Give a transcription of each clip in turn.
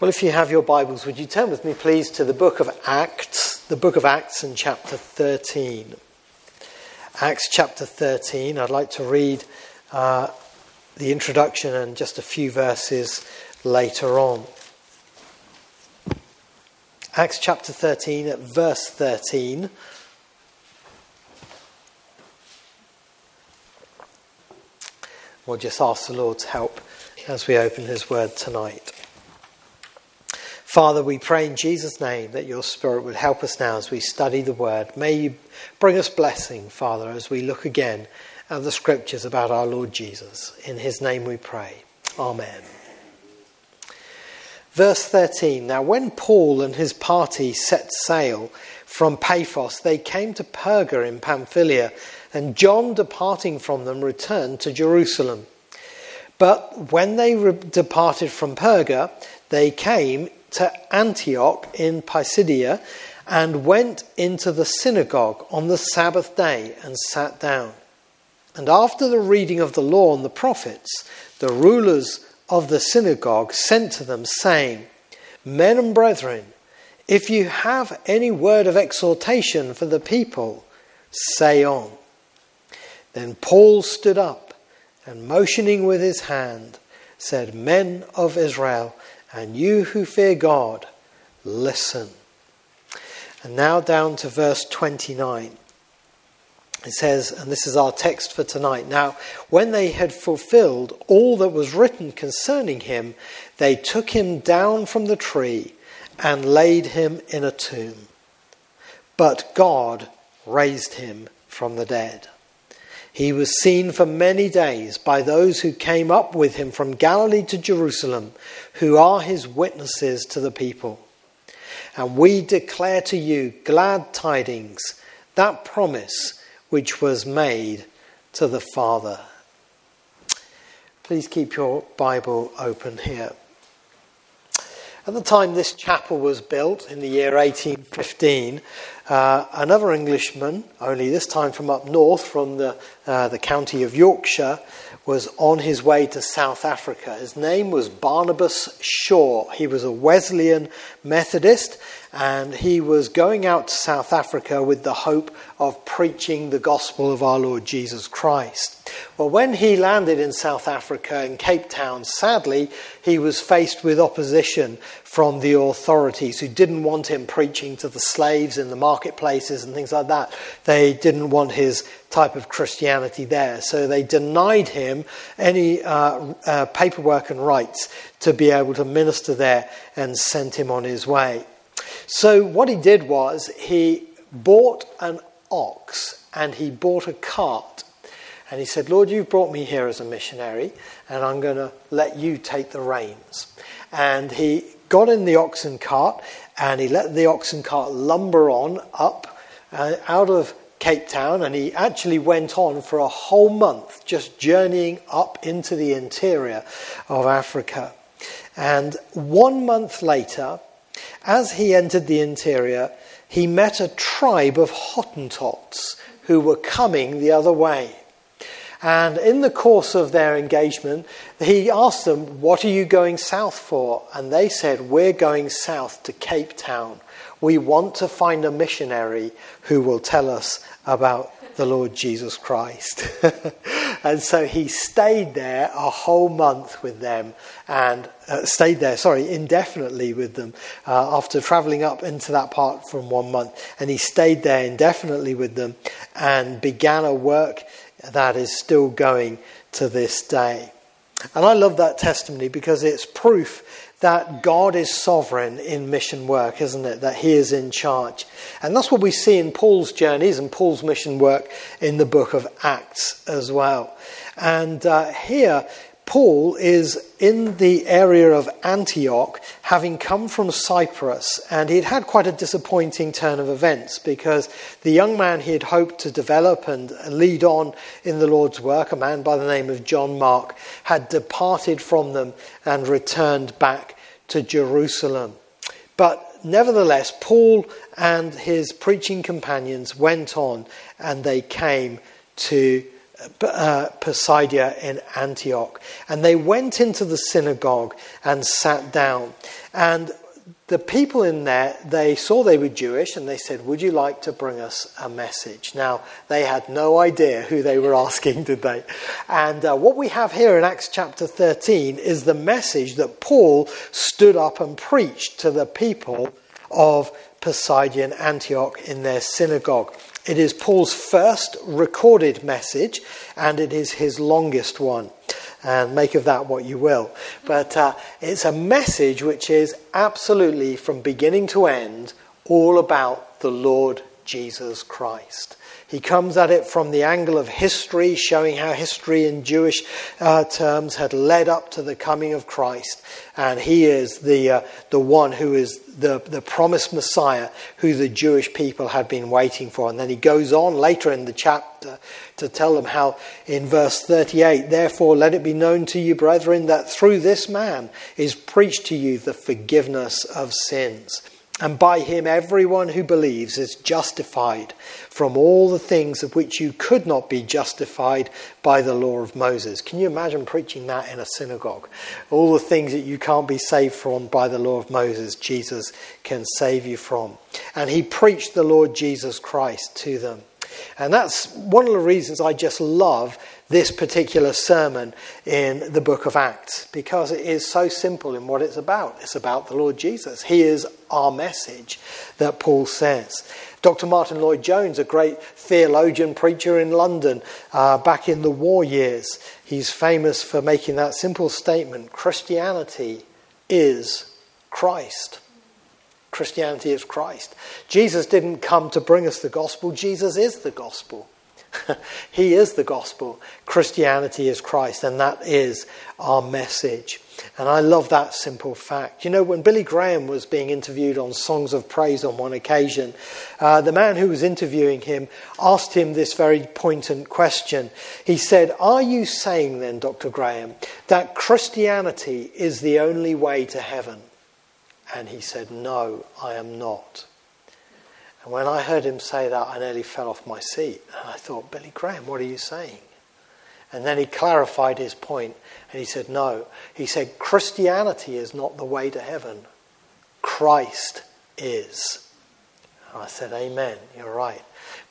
Well, if you have your Bibles, would you turn with me, please, to the book of Acts, the book of Acts in chapter 13. Acts chapter 13. I'd like to read uh, the introduction and just a few verses later on. Acts chapter 13 at verse 13. We'll just ask the Lord's help as we open His word tonight. Father, we pray in Jesus' name that your Spirit would help us now as we study the Word. May you bring us blessing, Father, as we look again at the Scriptures about our Lord Jesus. In his name we pray. Amen. Verse 13 Now, when Paul and his party set sail from Paphos, they came to Perga in Pamphylia, and John, departing from them, returned to Jerusalem. But when they re- departed from Perga, they came to Antioch in Pisidia and went into the synagogue on the Sabbath day and sat down. And after the reading of the law and the prophets, the rulers of the synagogue sent to them, saying, Men and brethren, if you have any word of exhortation for the people, say on. Then Paul stood up and motioning with his hand, said, Men of Israel, and you who fear God, listen. And now down to verse 29. It says, and this is our text for tonight. Now, when they had fulfilled all that was written concerning him, they took him down from the tree and laid him in a tomb. But God raised him from the dead. He was seen for many days by those who came up with him from Galilee to Jerusalem, who are his witnesses to the people. And we declare to you glad tidings, that promise which was made to the Father. Please keep your Bible open here. At the time this chapel was built in the year 1815, uh, another Englishman, only this time from up north, from the, uh, the county of Yorkshire, was on his way to South Africa. His name was Barnabas Shaw. He was a Wesleyan Methodist and he was going out to South Africa with the hope of preaching the gospel of our Lord Jesus Christ. Well, when he landed in South Africa in Cape Town, sadly, he was faced with opposition from the authorities who didn't want him preaching to the slaves in the marketplaces and things like that. They didn't want his type of Christianity there. So they denied him any uh, uh, paperwork and rights to be able to minister there and sent him on his way. So what he did was he bought an ox and he bought a cart. And he said, Lord, you've brought me here as a missionary, and I'm going to let you take the reins. And he got in the oxen cart and he let the oxen cart lumber on up uh, out of Cape Town, and he actually went on for a whole month just journeying up into the interior of Africa. And one month later, as he entered the interior, he met a tribe of Hottentots who were coming the other way. And in the course of their engagement, he asked them, What are you going south for? And they said, We're going south to Cape Town. We want to find a missionary who will tell us about the Lord Jesus Christ. and so he stayed there a whole month with them and uh, stayed there, sorry, indefinitely with them uh, after traveling up into that part from one month. And he stayed there indefinitely with them and began a work that is still going to this day. And I love that testimony because it's proof that God is sovereign in mission work, isn't it? That He is in charge. And that's what we see in Paul's journeys and Paul's mission work in the book of Acts as well. And uh, here, Paul is in the area of Antioch, having come from Cyprus, and he'd had quite a disappointing turn of events because the young man he had hoped to develop and lead on in the Lord's work, a man by the name of John Mark, had departed from them and returned back to Jerusalem. But nevertheless, Paul and his preaching companions went on and they came to uh, in Antioch. And they went into the synagogue and sat down. And the people in there, they saw they were Jewish and they said, Would you like to bring us a message? Now, they had no idea who they were asking, did they? And uh, what we have here in Acts chapter 13 is the message that Paul stood up and preached to the people of Pisidian Antioch in their synagogue. It is Paul's first recorded message and it is his longest one and make of that what you will. But uh, it's a message which is absolutely, from beginning to end, all about the Lord Jesus Christ. He comes at it from the angle of history, showing how history in Jewish uh, terms had led up to the coming of Christ. And he is the, uh, the one who is the, the promised Messiah who the Jewish people had been waiting for. And then he goes on later in the chapter to tell them how, in verse 38, therefore let it be known to you, brethren, that through this man is preached to you the forgiveness of sins. And by him, everyone who believes is justified from all the things of which you could not be justified by the law of Moses. Can you imagine preaching that in a synagogue? All the things that you can't be saved from by the law of Moses, Jesus can save you from. And he preached the Lord Jesus Christ to them. And that's one of the reasons I just love this particular sermon in the book of Acts because it is so simple in what it's about. It's about the Lord Jesus. He is our message that Paul says. Dr. Martyn Lloyd-Jones, a great theologian preacher in London uh, back in the war years, he's famous for making that simple statement Christianity is Christ. Christianity is Christ. Jesus didn't come to bring us the gospel, Jesus is the gospel. he is the gospel. Christianity is Christ, and that is our message. And I love that simple fact. You know, when Billy Graham was being interviewed on Songs of Praise on one occasion, uh, the man who was interviewing him asked him this very poignant question. He said, Are you saying then, Dr. Graham, that Christianity is the only way to heaven? And he said, No, I am not. And when I heard him say that, I nearly fell off my seat. And I thought, Billy Graham, what are you saying? And then he clarified his point and he said, No. He said, Christianity is not the way to heaven, Christ is. And I said, Amen, you're right.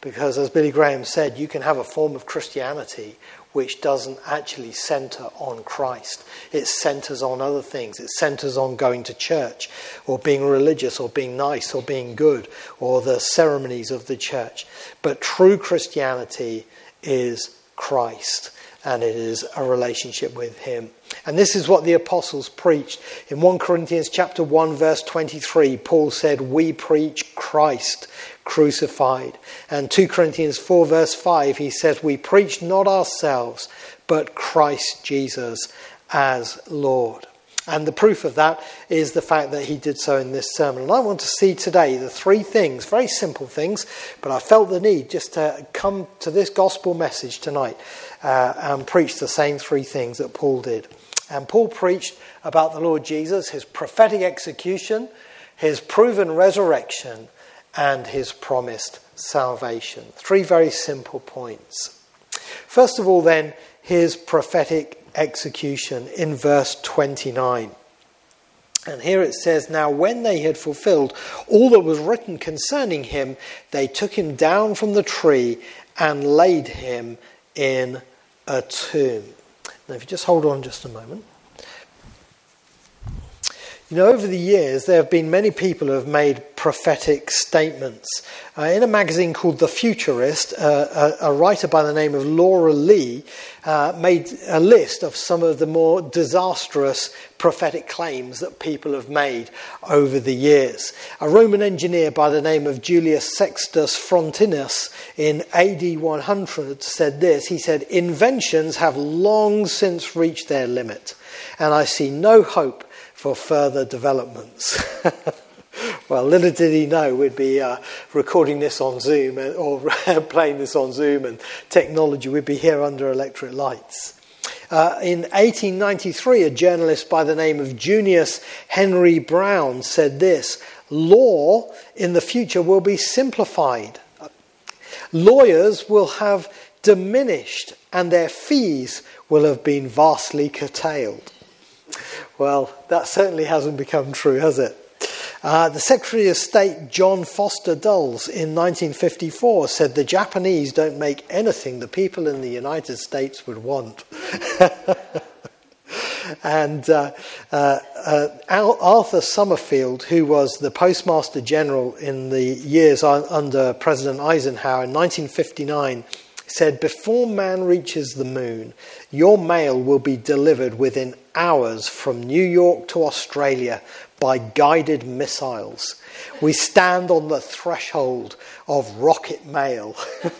Because as Billy Graham said, you can have a form of Christianity which doesn't actually center on Christ. It centers on other things. It centers on going to church or being religious or being nice or being good or the ceremonies of the church. But true Christianity is Christ and it is a relationship with him. And this is what the apostles preached. In 1 Corinthians chapter 1 verse 23, Paul said, "We preach Christ crucified." And 2 Corinthians 4 verse 5, he says, "We preach not ourselves, but Christ Jesus as Lord." And the proof of that is the fact that he did so in this sermon. And I want to see today the three things, very simple things, but I felt the need just to come to this gospel message tonight uh, and preach the same three things that Paul did. And Paul preached about the Lord Jesus, his prophetic execution, his proven resurrection, and his promised salvation. Three very simple points. First of all, then, his prophetic execution in verse 29. And here it says, Now when they had fulfilled all that was written concerning him, they took him down from the tree and laid him in a tomb. Now, if you just hold on just a moment. You know, over the years, there have been many people who have made prophetic statements. Uh, in a magazine called The Futurist, uh, a, a, writer by the name of Laura Lee uh, made a list of some of the more disastrous prophetic claims that people have made over the years. A Roman engineer by the name of Julius Sextus Frontinus in AD 100 said this He said, Inventions have long since reached their limit, and I see no hope for further developments. well, little did he know we'd be uh, recording this on Zoom uh, or playing this on Zoom, and technology we'd be here under electric lights. Uh, in 1893, a journalist by the name of Junius Henri Browne said this Law in the future will be simplified. Lawyers will have diminished and their fees will have been vastly curtailed. Well, that certainly hasn't become true, has it? Uh, the Secretary of State John Foster Dulles in 1954 said the Japanese don't make anything the people in the United States would want. and uh, uh, uh Arthur Summerfield, who was the Postmaster General in the years under President Eisenhower in 1959, said, Before man reaches the moon, your mail will be delivered within hours from New York to Australia by guided missiles. We stand on the threshold of rocket mail.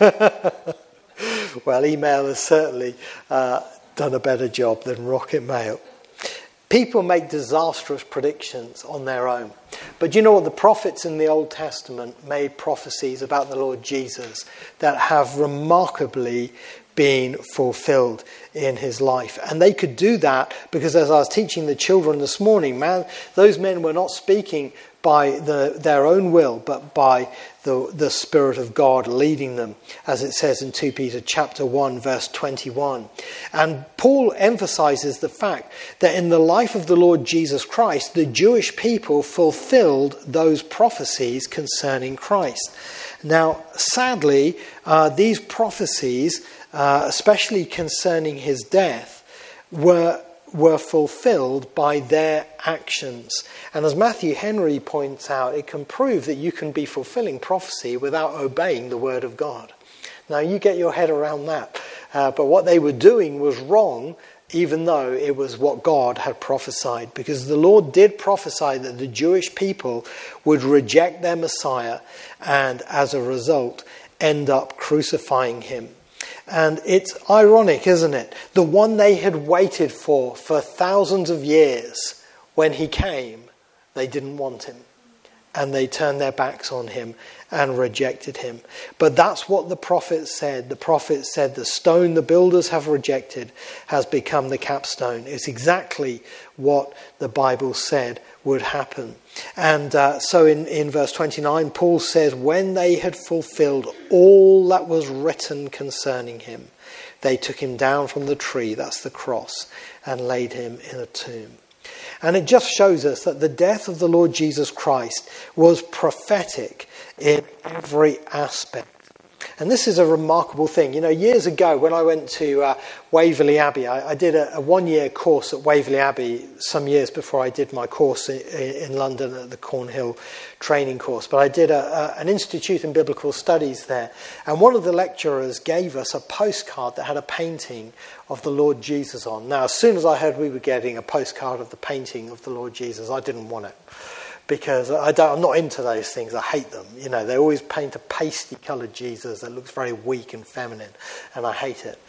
well, email has certainly uh, done a better job than rocket mail. People make disastrous predictions on their own. But you know what? The prophets in the Old Testament made prophecies about the Lord Jesus that have remarkably been fulfilled in his life. And they could do that because, as I was teaching the children this morning, man, those men were not speaking by the, their own will, but by the, the Spirit of God leading them, as it says in 2 Peter chapter 1, verse 21. And Paul emphasizes the fact that in the life of the Lord Jesus Christ, the Jewish people fulfilled those prophecies concerning Christ. Now, sadly, uh, these prophecies uh, especially concerning his death, were, were fulfilled by their actions. And as Matthew Henry points out, it can prove that you can be fulfilling prophecy without obeying the word of God. Now, you get your head around that. Uh, but what they were doing was wrong, even though it was what God had prophesied. Because the Lord did prophesy that the Jewish people would reject their Messiah and, as a result, end up crucifying him. And it's ironic, isn't it? The one they had waited for for thousands of years, when he came, they didn't want him. And they turned their backs on him and rejected him. But that's what the prophet said. The prophet said, The stone the builders have rejected has become the capstone. It's exactly what the Bible said would happen. And uh, so in, in verse 29, Paul says, When they had fulfilled all that was written concerning him, they took him down from the tree, that's the cross, and laid him in a tomb. And it just shows us that the death of the Lord Jesus Christ was prophetic in every aspect. And this is a remarkable thing. You know, years ago when I went to uh, Waverley Abbey, I, I did a, a one year course at Waverley Abbey some years before I did my course in, in London at the Cornhill training course. But I did a, a, an Institute in Biblical Studies there. And one of the lecturers gave us a postcard that had a painting of the Lord Jesus on. Now, as soon as I heard we were getting a postcard of the painting of the Lord Jesus, I didn't want it because I don't, I'm not into those things. I hate them. You know, they always paint a pasty coloured Jesus that looks very weak and feminine, and I hate it.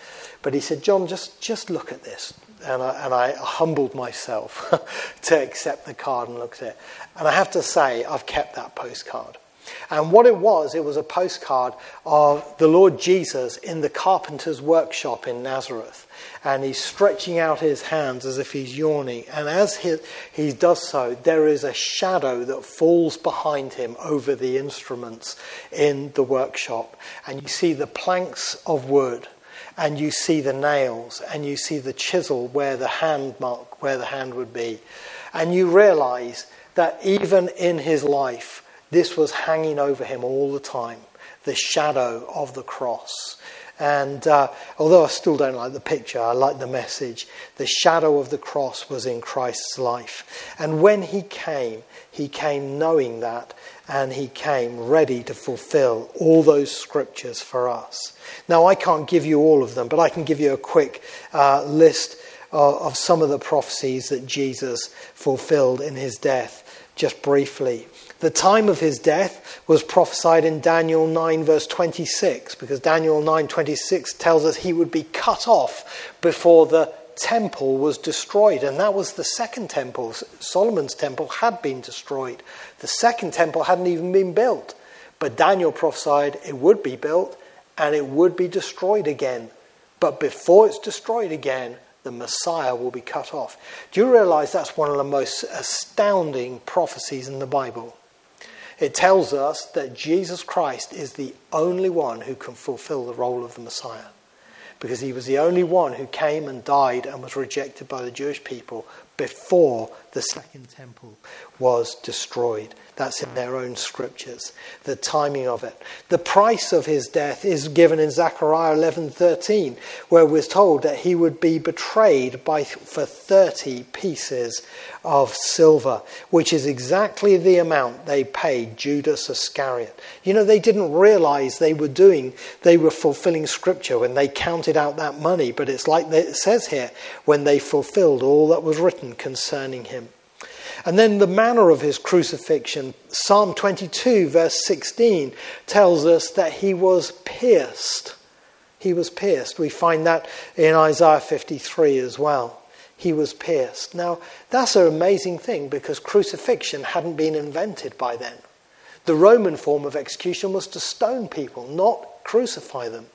But he said, John, just, just look at this. And I, and I humbled myself to accept the card and look at it. And I have to say, I've kept that postcard. And what it was, it was a postcard of the Lord Jesus in the carpenter's workshop in Nazareth. And he's stretching out his hands as if he's yawning. And as he, he does so, there is a shadow that falls behind him over the instruments in the workshop. And you see the planks of wood and you see the nails and you see the chisel where the hand mark where the hand would be and you realize that even in his life this was hanging over him all the time the shadow of the cross. And uh, although I still don't like the picture, I like the message. The shadow of the cross was in Christ's life. And when he came, he came knowing that, and he came ready to fulfill all those scriptures for us. Now, I can't give you all of them, but I can give you a quick uh, list of, of some of the prophecies that Jesus fulfilled in his death, just briefly. The time of his death was prophesied in Daniel 9, verse 26, because Daniel 9, 26 tells us he would be cut off before the temple was destroyed. And that was the second temple. Solomon's temple had been destroyed, the second temple hadn't even been built. But Daniel prophesied it would be built and it would be destroyed again. But before it's destroyed again, the Messiah will be cut off. Do you realize that's one of the most astounding prophecies in the Bible? It tells us that Jesus Christ is the only one who can fulfill the role of the Messiah. because he was the only one who came and died and was rejected by the Jewish people before the second temple was destroyed. That's in their own scriptures. The timing of it. The price of his death is given in Zechariah 11:13, where we're told that he would be betrayed by for 30 pieces of silver, which is exactly the amount they paid Judas Iscariot. You know, they didn't realize they were doing, they were fulfilling scripture when they counted out that money, but it's like it says here, when they fulfilled all that was written concerning him. And then the manner of his crucifixion. Psalm 22, verse 16, tells us that he was pierced. He was pierced. We find that in Isaiah 53 as well. He was pierced. Now, that's an amazing thing because crucifixion hadn't been invented by then. The Roman form of execution was to stone people, not crucify them.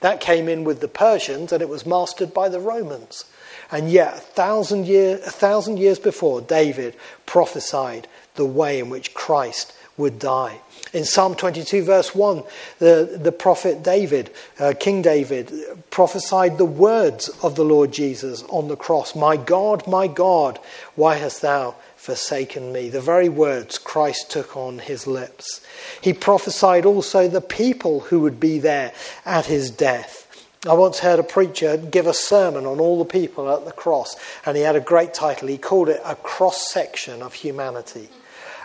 That came in with the Persians and it was mastered by the Romans. And yet, a thousand, year, a thousand years before, David prophesied the way in which Christ would die. In Psalm 22, verse 1, the, the prophet David, uh, King David, prophesied the words of the Lord Jesus on the cross My God, my God, why hast thou forsaken me? The very words Christ took on his lips. He prophesied also the people who would be there at his death. I once heard a preacher give a sermon on all the people at the cross, and he had a great title. He called it A Cross Section of Humanity.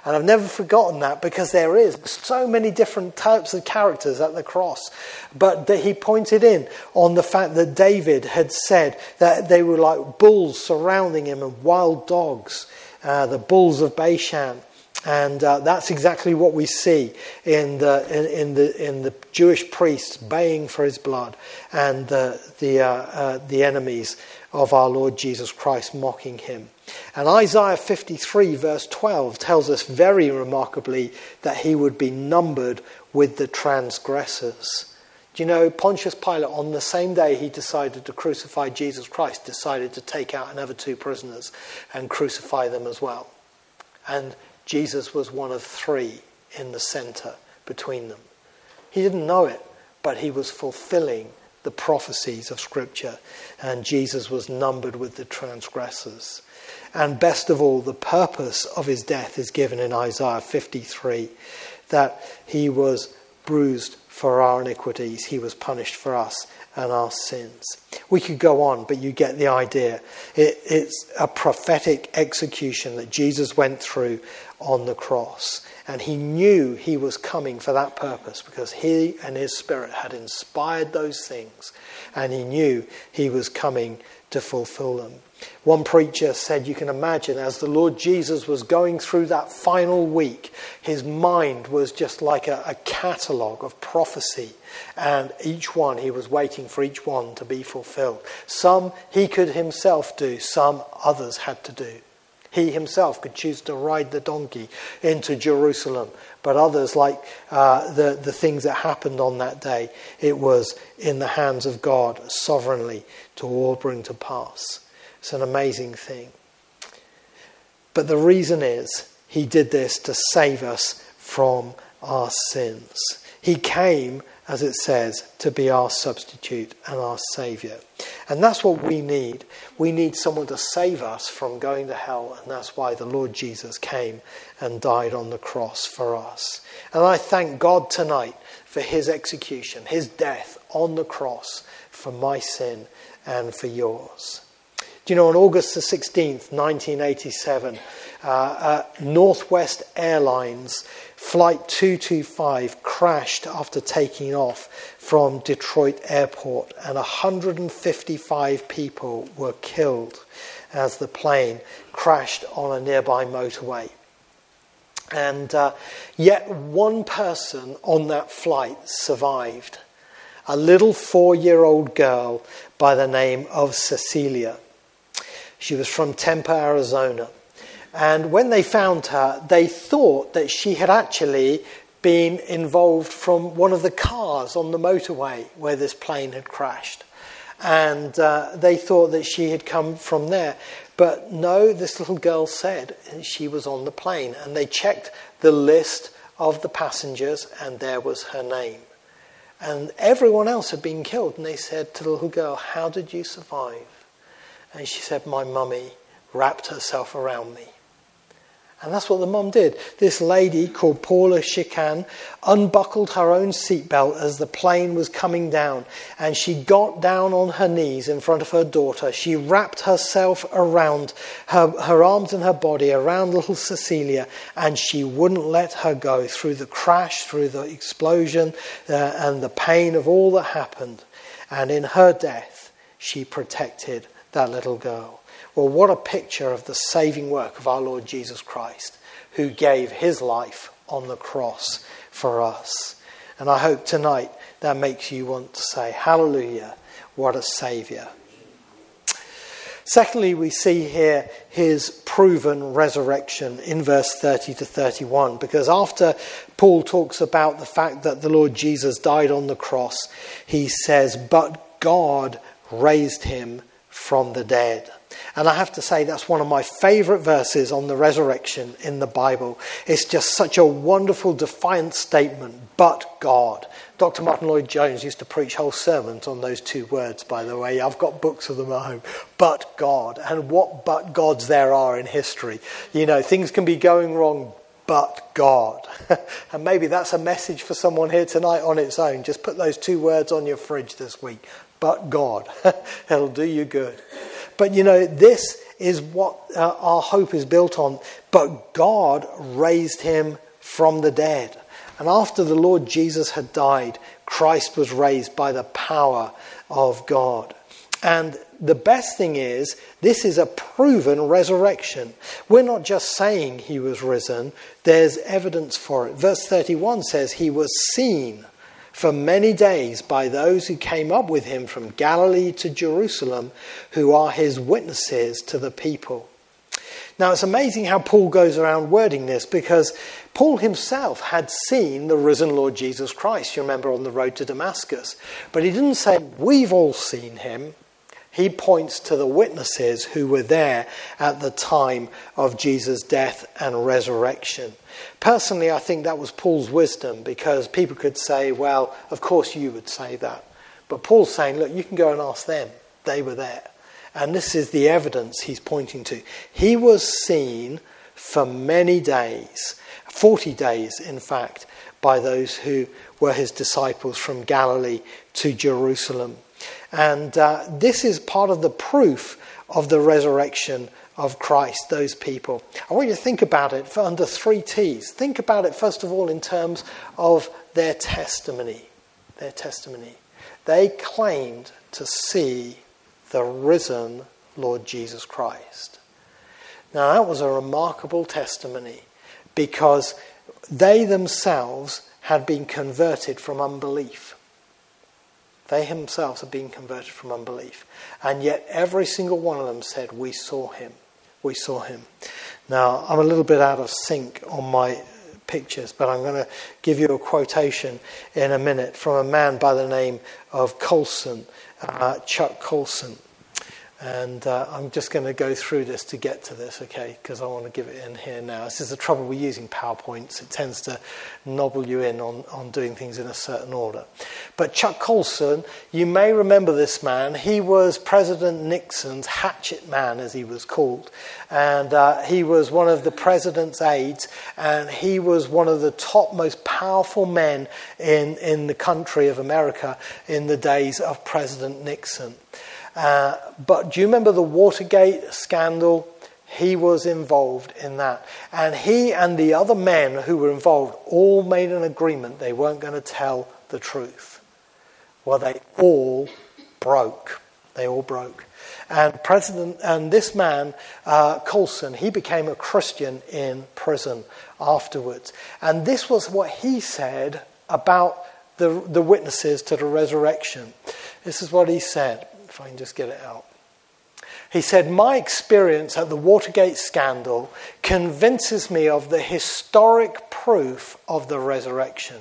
And I've never forgotten that because there is so many different types of characters at the cross. But he pointed in on the fact that David had said that they were like bulls surrounding him and wild dogs, uh, the bulls of Bashan. And uh, that's exactly what we see in the, in, in, the, in the Jewish priests baying for his blood and the, the, uh, uh, the enemies of our Lord Jesus Christ mocking him. And Isaiah 53, verse 12, tells us very remarkably that he would be numbered with the transgressors. Do you know, Pontius Pilate, on the same day he decided to crucify Jesus Christ, decided to take out another two prisoners and crucify them as well. And Jesus was one of three in the center between them. He didn't know it, but he was fulfilling the prophecies of Scripture, and Jesus was numbered with the transgressors. And best of all, the purpose of his death is given in Isaiah 53 that he was bruised for our iniquities, he was punished for us and our sins. We could go on, but you get the idea. It, it's a prophetic execution that Jesus went through on the cross. And he knew he was coming for that purpose because he and his spirit had inspired those things. And he knew he was coming to fulfill them. One preacher said, You can imagine, as the Lord Jesus was going through that final week, his mind was just like a, a catalogue of prophecy. And each one, he was waiting for each one to be fulfilled. Some he could himself do, some others had to do. He himself could choose to ride the donkey into Jerusalem, but others, like uh, the, the things that happened on that day, it was in the hands of God sovereignly to all bring to pass. It's an amazing thing. But the reason is, he did this to save us from our sins. He came as it says, to be our substitute and our Saviour. And that's what we need. We need someone to save us from going to hell, and that's why the Lord Jesus came and died on the cross for us. And I thank God tonight for his execution, his death on the cross for my sin and for yours. Do you know, on August the 16th, 1987, uh, uh, Northwest Airlines Flight 225 crashed after taking off from Detroit Airport, and 155 people were killed as the plane crashed on a nearby motorway. And uh, yet, one person on that flight survived a little four year old girl by the name of Cecelia. She was from Tempe, Arizona. And when they found her, they thought that she had actually been involved from one of the cars on the motorway where this plane had crashed. And uh, they thought that she had come from there. But no, this little girl said she was on the plane. And they checked the list of the passengers, and there was her name. And everyone else had been killed. And they said to the little girl, How did you survive? And she said, My mummy wrapped herself around me. And that's what the mum did. This lady called Paula Cichan unbuckled her own seatbelt as the plane was coming down. And she got down on her knees in front of her daughter. She wrapped herself around her, her arms and her body around little Cecelia. And she wouldn't let her go through the crash, through the explosion, uh, and the pain of all that happened. And in her death, she protected that little girl. Well, what a picture of the saving work of our Lord Jesus Christ, who gave his life on the cross for us. And I hope tonight that makes you want to say, Hallelujah, what a Saviour. Secondly, we see here his proven resurrection in verse 30 to 31, because after Paul talks about the fact that the Lord Jesus died on the cross, he says, But God raised him from the dead. And I have to say, that's one of my favourite verses on the resurrection in the Bible. It's just such a wonderful, defiant statement, but God. Dr. Martyn Lloyd-Jones used to preach whole sermons on those two words, by the way. I've got books of them at home. But God. And what but gods there are in history. You know, things can be going wrong, but God. and maybe that's a message for someone here tonight on its own. Just put those two words on your fridge this week. But God. It'll do you good. But you know, this is what uh, our hope is built on. But God raised him from the dead. And after the Lord Jesus had died, Christ was raised by the power of God. And the best thing is, this is a proven resurrection. We're not just saying he was risen, there's evidence for it. Verse 31 says, He was seen for many days by those who came up with him from Galilee to Jerusalem, who are his witnesses to the people. Now, it's amazing how Paul goes around wording this because Paul himself had seen the risen Lord Jesus Christ, you remember, on the road to Damascus. But he didn't say, We've all seen him he points to the witnesses who were there at the time of Jesus' death and resurrection. Personally, I think that was Paul's wisdom because people could say, well, of course you would say that. But Paul's saying, look, you can go and ask them. They were there. And this is the evidence he's pointing to. He was seen for many days, 40 days, in fact, by those who were his disciples from Galilee to Jerusalem. And uh, this is part of the proof of the resurrection of Christ, those people. I want you to think about it for under three T's. Think about it, first of all, in terms of their testimony. Their testimony. They claimed to see the risen Lord Jesus Christ. Now, that was a remarkable testimony because they themselves had been converted from unbelief. They themselves had been converted from unbelief. And yet every single one of them said, We saw him. We saw him. Now, I'm a little bit out of sync on my pictures, but I'm going to give you a quotation in a minute from a man by the name of Colson, uh, Chuck Colson. And uh, I'm just going to go through this to get to this, okay? Because I want to give it in here now. This is the trouble with using PowerPoints. It tends to nobble you in on, on doing things in a certain order. But Chuck Colson, you may remember this man. He was President Nixon's hatchet man, as he was called. And uh, he was one of the president's aides, and he was one of the top, most powerful men in, in the country of America in the days of President Nixon. Uh, but do you remember the Watergate scandal? He was involved in that. And he and the other men who were involved all made an agreement they weren't going to tell the truth. Well, they all broke. They all broke. And President and this man, uh, Colson, he became a Christian in prison afterwards. And this was what he said about the, the witnesses to the resurrection. This is what he said if I can just get it out. He said, My experience at the Watergate scandal convinces me of the historic proof of the resurrection.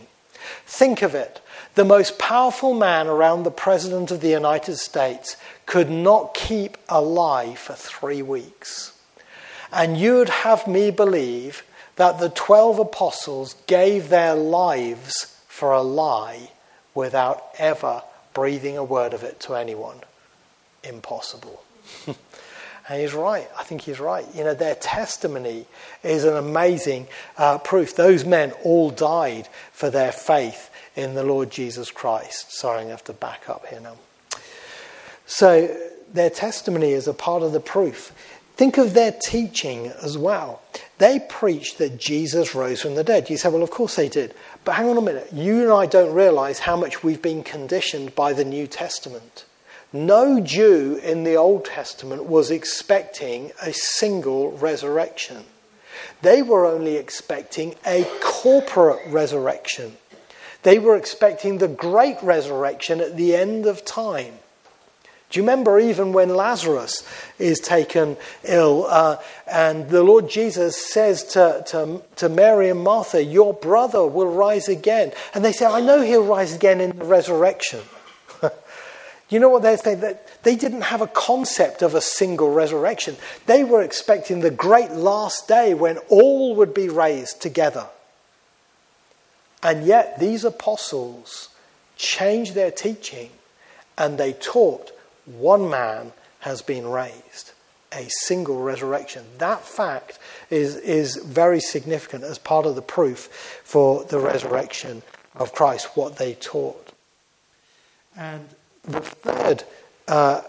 Think of it. The most powerful man around the President of the United States could not keep alive for three weeks. And you'd have me believe that the 12 apostles gave their lives for a lie without ever breathing a word of it to anyone. Impossible. and he's right. I think he's right. You know, their testimony is an amazing uh, proof. Those men all died for their faith in the Lord Jesus Christ. Sorry, I have to back up here now. So, their testimony is a part of the proof. Think of their teaching as well. They preached that Jesus rose from the dead. You say, well, of course they did. But hang on a minute. You and I don't realize how much we've been conditioned by the New Testament. No Jew in the Old Testament was expecting a single resurrection. They were only expecting a corporate resurrection. They were expecting the great resurrection at the end of time. Do you remember even when Lazarus is taken ill uh, and the Lord Jesus says to, to, to Mary and Martha, Your brother will rise again? And they say, I know he'll rise again in the resurrection. You know what they're saying? That they didn't have a concept of a single resurrection. They were expecting the great last day when all would be raised together. And yet, these apostles changed their teaching and they taught one man has been raised, a single resurrection. That fact is, is very significant as part of the proof for the resurrection of Christ, what they taught. And the third uh,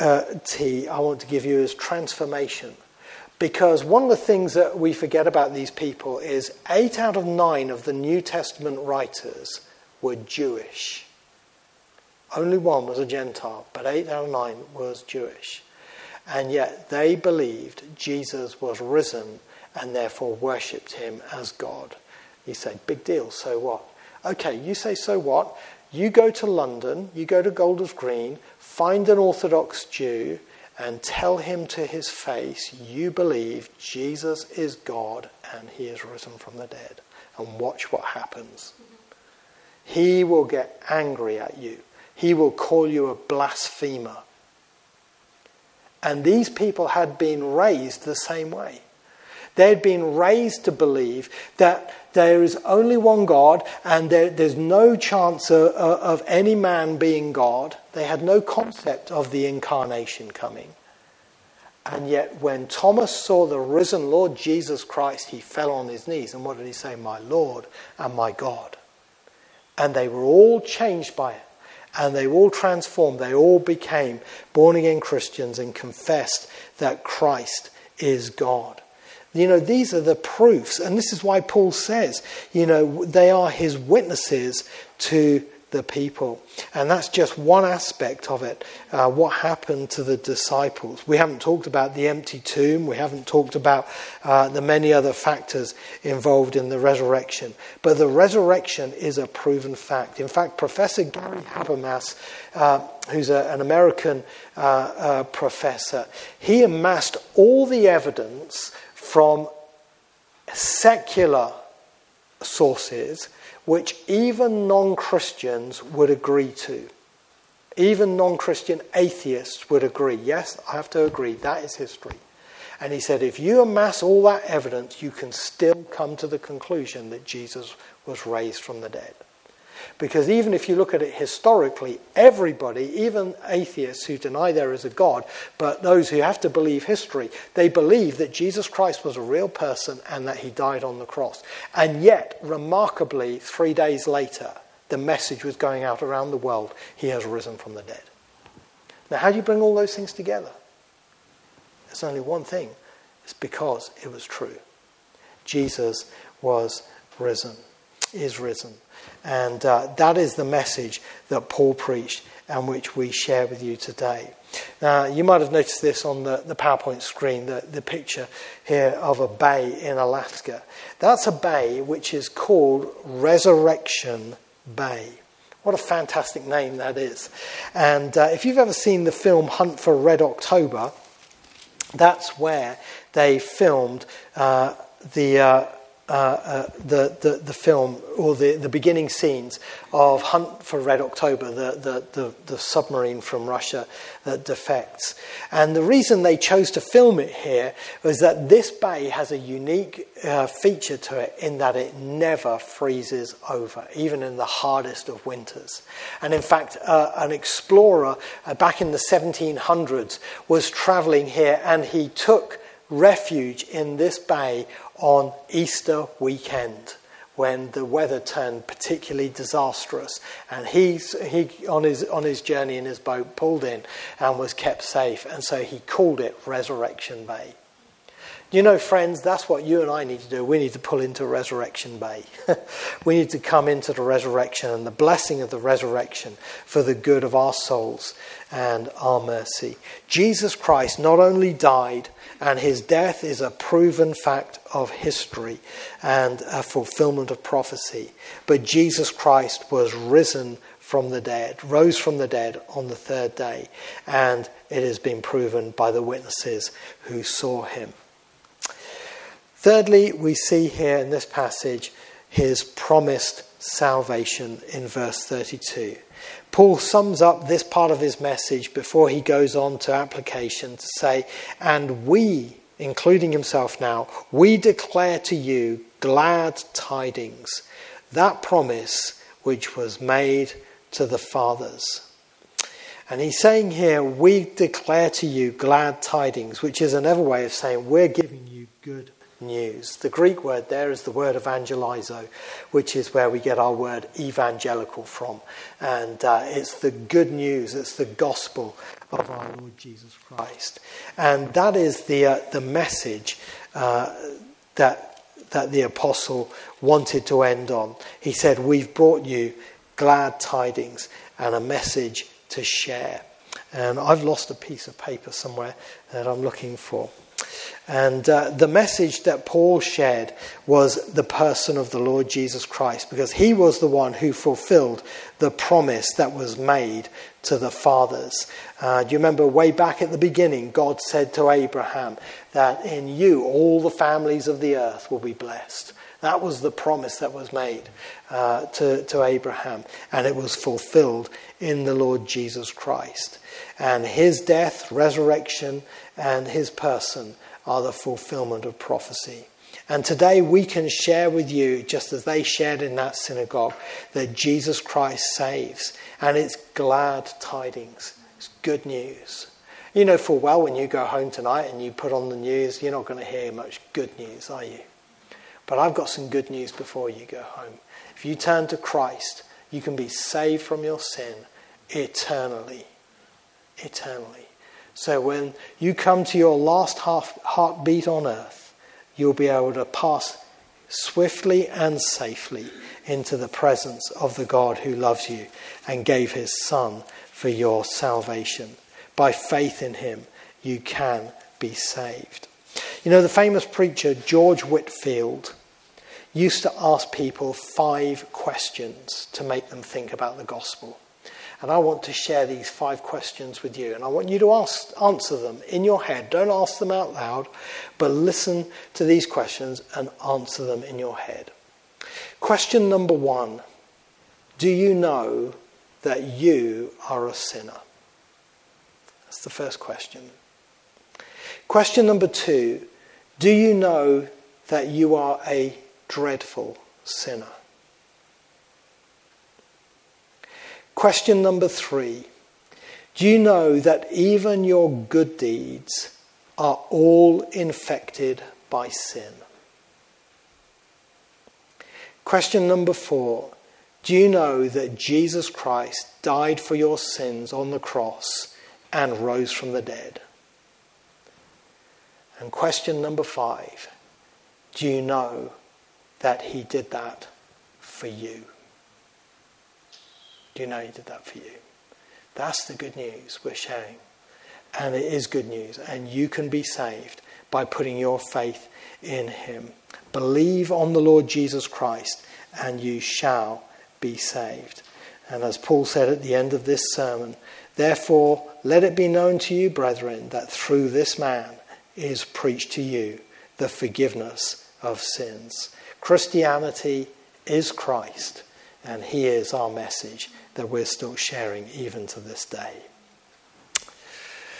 uh, T I want to give you is transformation. Because one of the things that we forget about these people is eight out of nine of the New Testament writers were Jewish. Only one was a Gentile, but eight out of nine was Jewish. And yet they believed Jesus was risen and therefore worshipped him as God. You say, big deal, so what? Okay, you say, so what? You go to London, you go to Golders Green, find an Orthodox Jew, and tell him to his face, you believe Jesus is God and he is risen from the dead. And watch what happens. He will get angry at you he will call you a blasphemer. And these people had been raised the same way. They had been raised to believe that there is only one God and there, there's no chance of, of any man being God. They had no concept of the incarnation coming. And yet, when Thomas saw the risen Lord Jesus Christ, he fell on his knees. And what did he say? My Lord and my God. And they were all changed by it and they were all transformed. They all became born again Christians and confessed that Christ is God. You know, these are the proofs, and this is why Paul says, you know, they are his witnesses to the people. And that's just one aspect of it. Uh, what happened to the disciples? We haven't talked about the empty tomb. We haven't talked about uh, the many other factors involved in the resurrection. But the resurrection is a proven fact. In fact, Professor Gary Habermas, uh, who's a, an American uh, uh, professor, he amassed all the evidence from secular sources which even non Christians would agree to. Even non Christian atheists would agree. Yes, I have to agree, that is history. And he said, if you amass all that evidence, you can still come to the conclusion that Jesus was raised from the dead. Because even if you look at it historically, everybody, even atheists who deny there is a God, but those who have to believe history, they believe that Jesus Christ was a real person and that he died on the cross. And yet, remarkably, three days later, the message was going out around the world he has risen from the dead. Now, how do you bring all those things together? There's only one thing it's because it was true. Jesus was risen, is risen. And uh, that is the message that Paul preached and which we share with you today. Now, you might have noticed this on the, the PowerPoint screen, the, the picture here of a bay in Alaska. That's a bay which is called Resurrection Bay. What a fantastic name that is. And uh, if you've ever seen the film Hunt for Red October, that's where they filmed uh, the, uh, uh, the, the, the film or the, the beginning scenes of Hunt for Red October, the, the, the, the, submarine from Russia that defects. And the reason they chose to film it here was that this bay has a unique uh, feature to it in that it never freezes over, even in the hardest of winters. And in fact, uh, an explorer uh, back in the 1700s was traveling here and he took refuge in this bay on Easter weekend when the weather turned particularly disastrous. And he on his, on his journey in his boat pulled in and was kept safe. And so he called it resurrection bay you know friends that's what you and i need to do we need to pull into resurrection bay we need to come into the resurrection and the blessing of the resurrection for the good of our souls and our mercy jesus christ not only died and his death is a proven fact of history and a fulfillment of prophecy. But Jesus Christ was risen from the dead, rose from the dead on the third day, and it has been proven by the witnesses who saw him. Thirdly, we see here in this passage his promised salvation in verse 32. Paul sums up this part of his message before he goes on to application to say, And we, including himself now, we declare to you glad tidings, that promise which was made to the fathers. And he's saying here, we declare to you glad tidings, which is another way of saying we're giving you good news. The Greek word there is the word evangelizo, which is where we get our word evangelical from. And uh, it's the good news, it's the gospel of our Lord Jesus Christ. And that is the, uh, the message uh, that, that the apostle wanted to end on. He said, We've brought you glad tidings and a message to share. And I've lost a piece of paper somewhere that I'm looking for. And uh, the message that Paul shared was the person of the Lord Jesus Christ, because he was the one who fulfilled the promise that was made to the fathers. Uh, do you remember way back at the beginning, God said to Abraham that in you all the families of the earth will be blessed? That was the promise that was made uh, to, to Abraham, and it was fulfilled in the Lord Jesus Christ. And his death, resurrection, and his person are the fulfillment of prophecy. And today we can share with you, just as they shared in that synagogue, that Jesus Christ saves. And it's glad tidings, it's good news. You know full well when you go home tonight and you put on the news, you're not going to hear much good news, are you? But I've got some good news before you go home. If you turn to Christ, you can be saved from your sin eternally. Eternally. So when you come to your last half, heartbeat on earth, you'll be able to pass swiftly and safely into the presence of the God who loves you and gave his Son for your salvation. By faith in him, you can be saved. You know, the famous preacher George Whitefield used to ask people five questions to make them think about the gospel. And I want to share these five questions with you. And I want you to ask, answer them in your head. Don't ask them out loud, but listen to these questions and answer them in your head. Question number one Do you know that you are a sinner? That's the first question. Question number two Do you know that you are a dreadful sinner? Question number three Do you know that even your good deeds are all infected by sin? Question number four Do you know that Jesus Christ died for your sins on the cross and rose from the dead? And question number five Do you know that he did that for you? Do you know He did that for you? That's the good news we're sharing. And it is good news. And you can be saved by putting your faith in Him. Believe on the Lord Jesus Christ, and you shall be saved. And as Paul said at the end of this sermon, therefore let it be known to you, brethren, that through this man is preached to you the forgiveness of sins. Christianity is Christ, and He is our message that we're still sharing even to this day.